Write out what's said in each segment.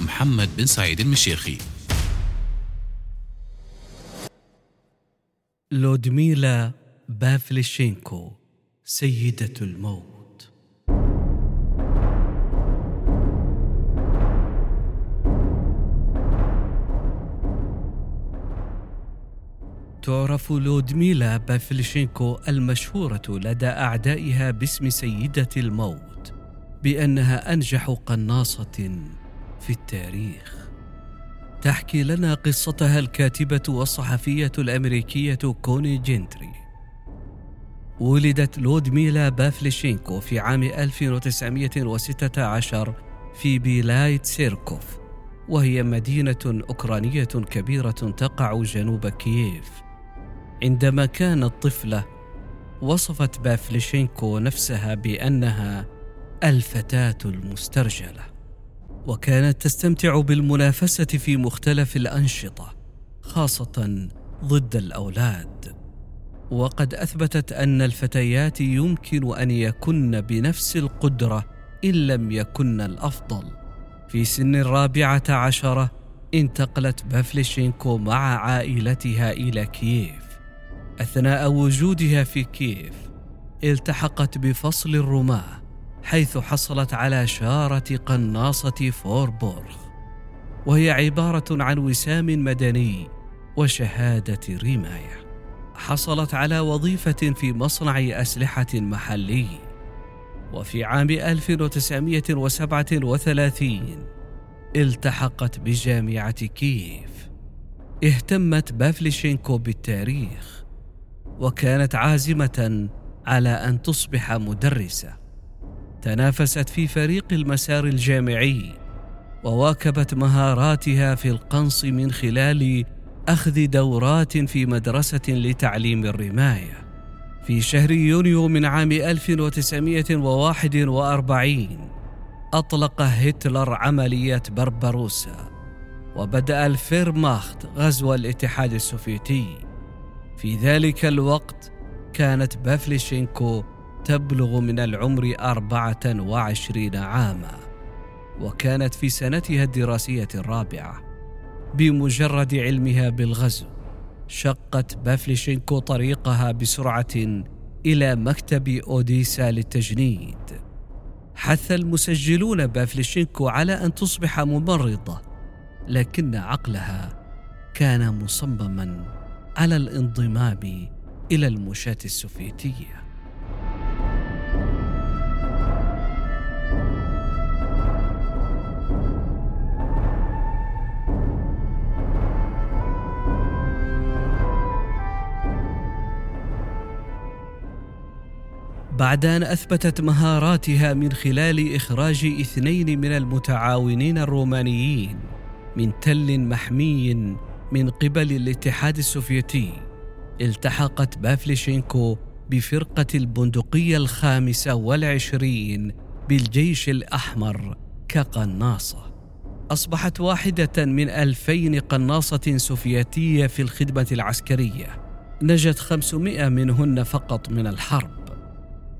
محمد بن سعيد المشيخي لودميلا بافليشينكو سيدة الموت. تعرف لودميلا بافليشينكو المشهورة لدى أعدائها باسم سيدة الموت بأنها أنجح قناصة في التاريخ. تحكي لنا قصتها الكاتبة والصحفية الأمريكية كوني جنتري ولدت لودميلا بافليشينكو في عام 1916 في بيلا تسيركوف وهي مدينة أوكرانية كبيرة تقع جنوب كييف. عندما كانت طفلة وصفت بافليشينكو نفسها بأنها الفتاة المسترجلة. وكانت تستمتع بالمنافسة في مختلف الأنشطة خاصة ضد الأولاد. وقد أثبتت أن الفتيات يمكن أن يكن بنفس القدرة إن لم يكن الأفضل. في سن الرابعة عشرة انتقلت بافليشينكو مع عائلتها إلى كييف. أثناء وجودها في كييف التحقت بفصل الرماة. حيث حصلت على شارة قناصة فوربورغ وهي عبارة عن وسام مدني وشهادة رماية. حصلت على وظيفة في مصنع أسلحة محلي وفي عام 1937 التحقت بجامعة كييف. اهتمت بافليشينكو بالتاريخ وكانت عازمة على أن تصبح مدرسة. تنافست في فريق المسار الجامعي وواكبت مهاراتها في القنص من خلال أخذ دورات في مدرسة لتعليم الرماية. في شهر يونيو من عام 1941 أطلق هتلر عملية بربروسا وبدأ الفيرماخت غزو الاتحاد السوفيتي. في ذلك الوقت كانت بافليشينكو تبلغ من العمر أربعة وعشرين عاما وكانت في سنتها الدراسية الرابعة. بمجرد علمها بالغزو شقت بافليشينكو طريقها بسرعة إلى مكتب أوديسا للتجنيد. حث المسجلون بافليشينكو على أن تصبح ممرضة لكن عقلها كان مصمما على الانضمام إلى المشاة السوفيتية. بعد أن أثبتت مهاراتها من خلال إخراج اثنين من المتعاونين الرومانيين من تل محمي من قبل الاتحاد السوفيتي التحقت بافليشينكو بفرقة البندقية الخامسة والعشرين بالجيش الأحمر كقناصة. أصبحت واحدة من ألفين قناصة سوفيتية في الخدمة العسكرية. نجت خمسمائة منهن فقط من الحرب.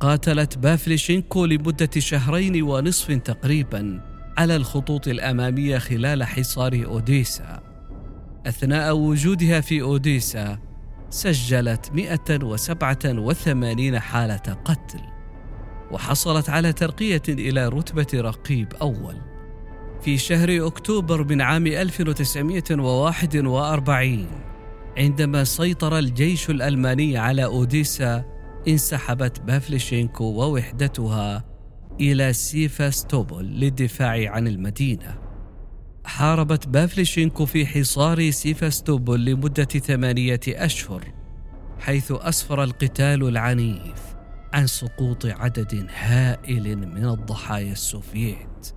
قاتلت بافليشينكو لمدة شهرين ونصف تقريبا على الخطوط الأمامية خلال حصار أوديسا. أثناء وجودها في أوديسا سجلت 187 حالة قتل وحصلت على ترقية إلى رتبة رقيب أول. في شهر أكتوبر من عام 1941 عندما سيطر الجيش الألماني على أوديسا انسحبت بافليشينكو ووحدتها إلى سيفاستوبول للدفاع عن المدينة. حاربت بافليشينكو في حصار سيفاستوبول لمدة ثمانية أشهر حيث أسفر القتال العنيف عن سقوط عدد هائل من الضحايا السوفييت.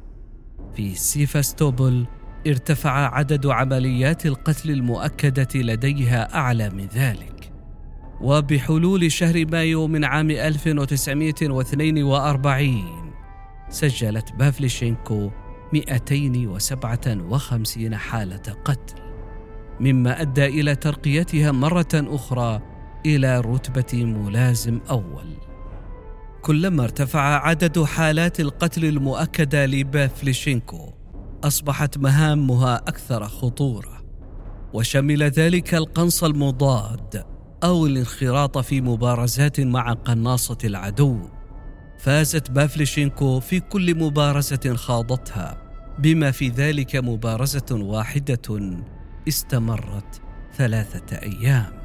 في سيفاستوبول ارتفع عدد عمليات القتل المؤكدة لديها أعلى من ذلك. وبحلول شهر مايو من عام 1942 سجلت بافليشينكو 257 حالة قتل مما أدى إلى ترقيتها مرة أخرى إلى رتبة ملازم أول. كلما ارتفع عدد حالات القتل المؤكدة لبافليشينكو أصبحت مهامها أكثر خطورة وشمل ذلك القنص المضاد أو الانخراط في مبارزات مع قناصة العدو. فازت بافليشينكو في كل مبارزة خاضتها بما في ذلك مبارزة واحدة استمرت ثلاثة أيام.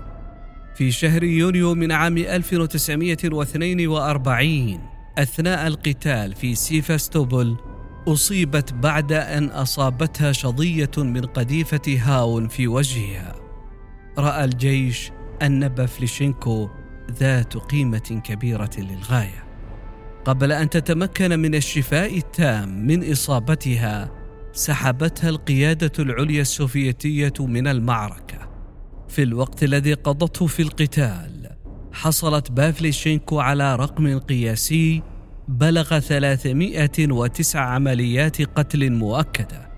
في شهر يونيو من عام 1942 أثناء القتال في سيفاستوبول أصيبت بعد أن أصابتها شظية من قذيفة هاون في وجهها. رأى الجيش أن بافليشينكو ذات قيمة كبيرة للغاية. قبل أن تتمكن من الشفاء التام من إصابتها سحبتها القيادة العليا السوفيتية من المعركة. في الوقت الذي قضته في القتال حصلت بافليشينكو على رقم قياسي بلغ 309 عمليات قتل مؤكدة.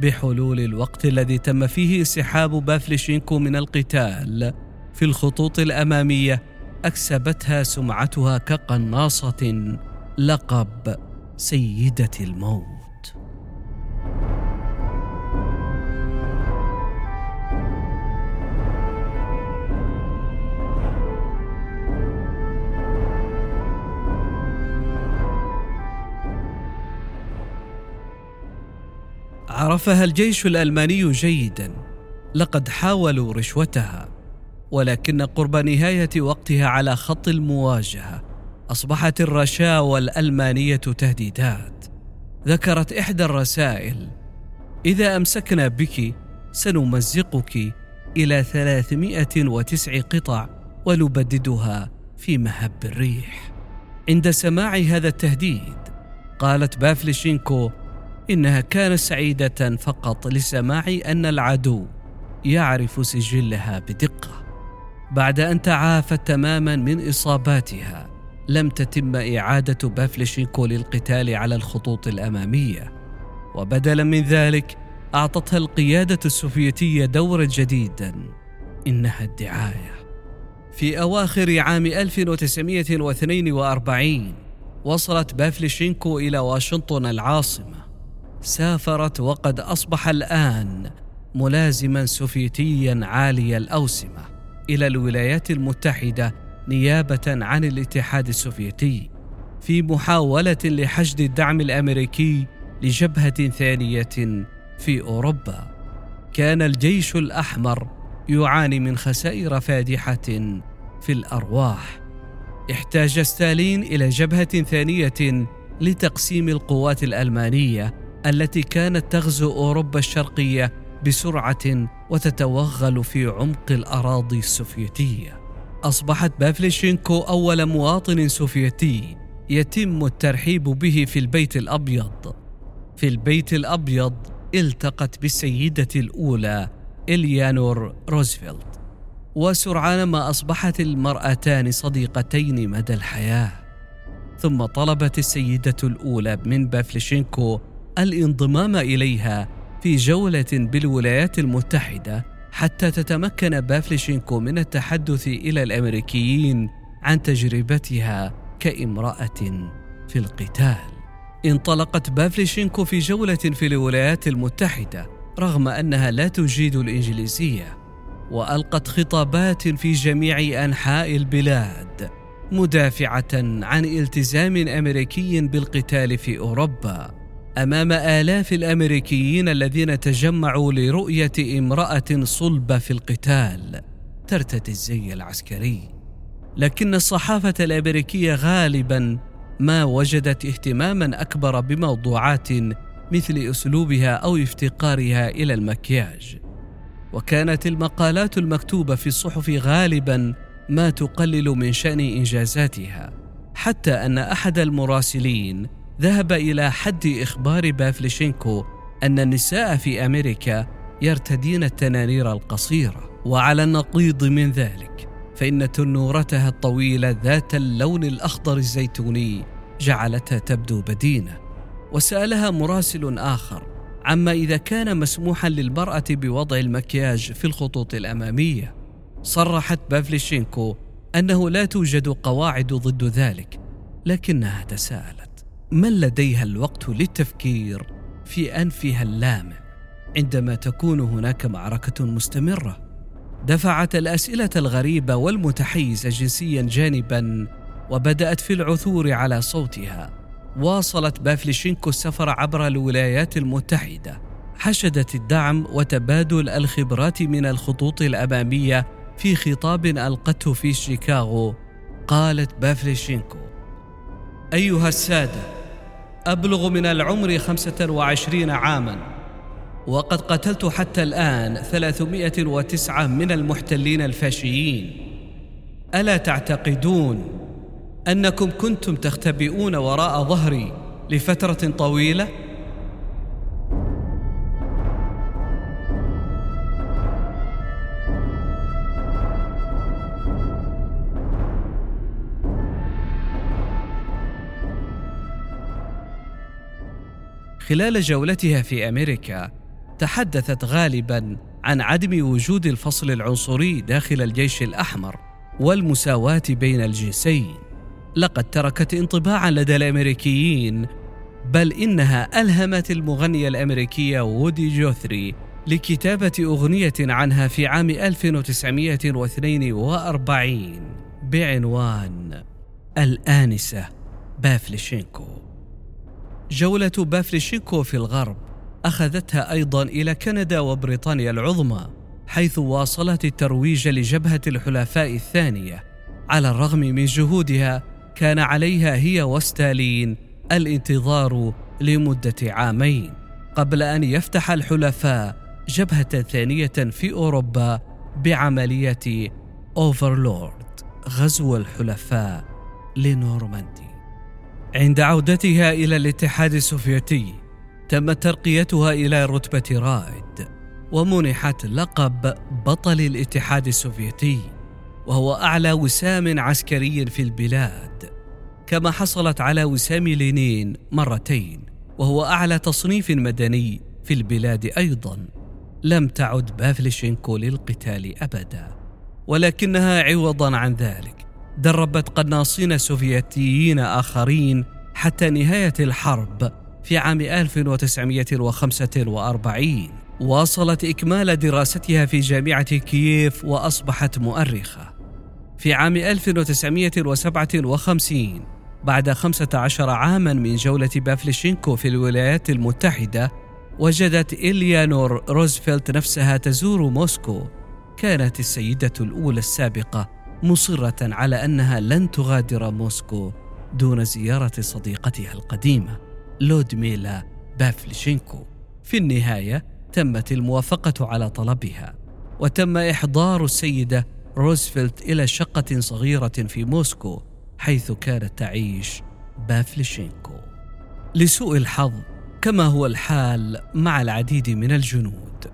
بحلول الوقت الذي تم فيه انسحاب بافليشينكو من القتال في الخطوط الأمامية أكسبتها سمعتها كقناصة لقب سيدة الموت. عرفها الجيش الألماني جيدا. لقد حاولوا رشوتها. ولكن قرب نهاية وقتها على خط المواجهة أصبحت الرشاوى الالمانيه تهديدات. ذكرت إحدى الرسائل إذا أمسكنا بك سنمزقك ثلاثمائة وتسع قطع ونبددها في مهب الريح. عند سماع هذا التهديد قالت بافليشينكو إنها كانت سعيدة فقط لسماع أن العدو يعرف سجلها بدقة. بعد أن تعافت تماما من إصاباتها لم تتم إعادة بافليشينكو للقتال على الخطوط الأمامية. وبدلا من ذلك أعطتها القيادة السوفيتية دورا جديدا. إنها الدعاية. في أواخر عام 1942 وصلت بافليشينكو إلى واشنطن العاصمة. سافرت وقد أصبح الآن ملازما سوفيتيا عالي الأوسمة. إلى الولايات المتحدة نيابة عن الاتحاد السوفيتي في محاولة لحشد الدعم الأمريكي لجبهة ثانية في أوروبا. كان الجيش الأحمر يعاني من خسائر فادحة في الأرواح. احتاج ستالين إلى جبهة ثانية لتقسيم القوات الألمانية التي كانت تغزو أوروبا الشرقية بسرعة وتتوغل في عمق الأراضي السوفيتية. أصبحت بافليشينكو أول مواطن سوفيتي يتم الترحيب به في البيت الأبيض. في البيت الأبيض التقت بالسيدة الأولى إليانور روزفلت وسرعان ما أصبحت المرأتان صديقتين مدى الحياة. ثم طلبت السيدة الأولى من بافليشينكو الانضمام إليها في جولة بالولايات المتحدة حتى تتمكن بافليشينكو من التحدث إلى الأمريكيين عن تجربتها كامرأة في القتال. انطلقت بافليشينكو في جولة في الولايات المتحدة رغم أنها لا تجيد الإنجليزية وألقت خطابات في جميع أنحاء البلاد مدافعة عن التزام أمريكي بالقتال في أوروبا. أمام آلاف الأمريكيين الذين تجمعوا لرؤية امرأة صلبه في القتال ترتدي الزي العسكري. لكن الصحافة الأمريكية غالبا ما وجدت اهتماما أكبر بموضوعات مثل أسلوبها أو افتقارها إلى المكياج. وكانت المقالات المكتوبة في الصحف غالبا ما تقلل من شأن إنجازاتها حتى أن أحد المراسلين ذهب إلى حد إخبار بافليشينكو أن النساء في أمريكا يرتدين التنانير القصيرة. وعلى النقيض من ذلك فإن تنورتها الطويلة ذات اللون الأخضر الزيتوني جعلتها تبدو بدينة. وسألها مراسل آخر عما إذا كان مسموحا للمرأة بوضع المكياج في الخطوط الأمامية. صرحت بافليشينكو أنه لا توجد قواعد ضد ذلك لكنها تساءلت. من لديها الوقت للتفكير في أنفها اللامع عندما تكون هناك معركة مستمرة؟ دفعت الأسئلة الغريبة والمتحيزه جنسيا جانبا وبدأت في العثور على صوتها. واصلت بافليشينكو السفر عبر الولايات المتحدة. حشدت الدعم وتبادل الخبرات من الخطوط الأمامية في خطاب ألقته في شيكاغو قالت بافليشينكو أيها السادة أبلغ من العمر خمسة وعشرين عاما وقد قتلت حتى ثلاثمائة وتسعة من المحتلين الفاشيين. ألا تعتقدون أنكم كنتم تختبئون وراء ظهري لفترة طويلة؟ خلال جولتها في أمريكا تحدثت غالبا عن عدم وجود الفصل العنصري داخل الجيش الأحمر والمساواة بين الجنسين. لقد تركت انطباعا لدى الأمريكيين بل إنها ألهمت المغنية الأمريكية وودي جوثري لكتابة أغنية عنها في عام 1942 بعنوان الآنسة بافليشينكو. جولة بافليشينكو في الغرب أخذتها أيضا إلى كندا وبريطانيا العظمى حيث واصلت الترويج لجبهة الحلفاء الثانية على الرغم من جهودها كان عليها هي وستالين الانتظار لمدة عامين. قبل أن يفتح الحلفاء جبهة ثانية في أوروبا بعملية أوفرلورد غزو الحلفاء لنورماندي. عند عودتها إلى الاتحاد السوفيتي تم ترقيتها إلى رتبة رائد ومنحت لقب بطل الاتحاد السوفيتي وهو أعلى وسام عسكري في البلاد. كما حصلت على وسام لينين مرتين وهو أعلى تصنيف مدني في البلاد أيضا. لم تعد بافليشينكو للقتال ابدا ولكنها عوضا عن ذلك. دربت قناصين سوفيتيين آخرين حتى نهاية الحرب في عام 1945 واصلت إكمال دراستها في جامعة كييف وأصبحت مؤرخة. في عام 1957 بعد 15 عاما من جولة بافليشينكو في الولايات المتحدة وجدت إليانور روزفلت نفسها تزور موسكو كانت السيدة الأولى السابقة. مصرة على أنها لن تغادر موسكو دون زيارة صديقتها القديمة لودميلا بافليشينكو. في النهاية تمت الموافقة على طلبها وتم إحضار السيدة روزفلت إلى شقة صغيرة في موسكو حيث كانت تعيش بافليشينكو. لسوء الحظ كما هو الحال مع العديد من الجنود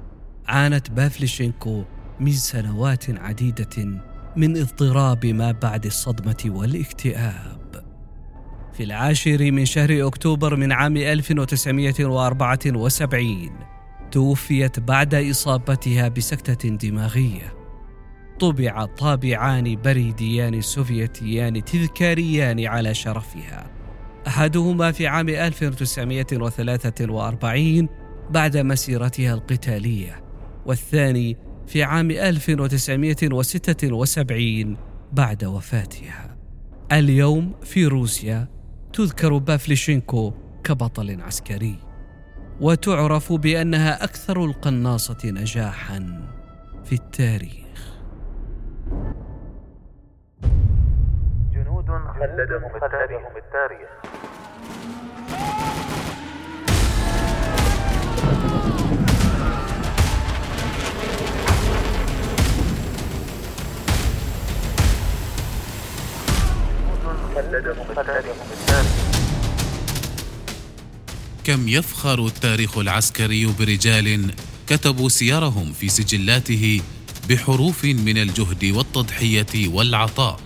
عانت بافليشينكو من سنوات عديدة من اضطراب ما بعد الصدمة والاكتئاب. في العاشر من شهر أكتوبر من عام 1974 توفيت بعد إصابتها بسكتة دماغية. طبع طابعان بريديان سوفيتيان تذكاريان على شرفها. أحدهما في عام 1943 بعد مسيرتها القتالية، والثاني في عام 1976 بعد وفاتها. اليوم في روسيا تذكر بافليشينكو كبطل عسكري. وتعرف بأنها أكثر القناصة نجاحا في التاريخ جنود خلدهم التاريخ كم يفخر التاريخ العسكري برجال كتبوا سيرهم في سجلاته بحروف من الجهد والتضحية والعطاء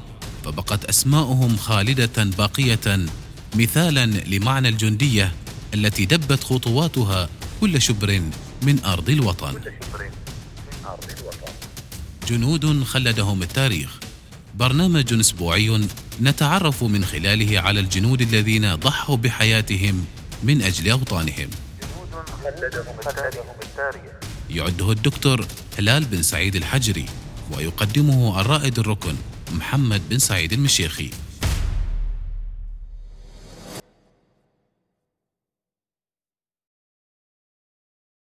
فبقت أسماؤهم خالدة باقية مثالا لمعنى الجندية التي دبت خطواتها كل شبر من أرض الوطن. جنود خلدهم التاريخ. برنامج أسبوعي نتعرف من خلاله على الجنود الذين ضحوا بحياتهم من خلدهم التاريخ يعده الدكتور هلال بن سعيد الحجري ويقدمه الرائد الركن محمد بن سعيد المشيخي.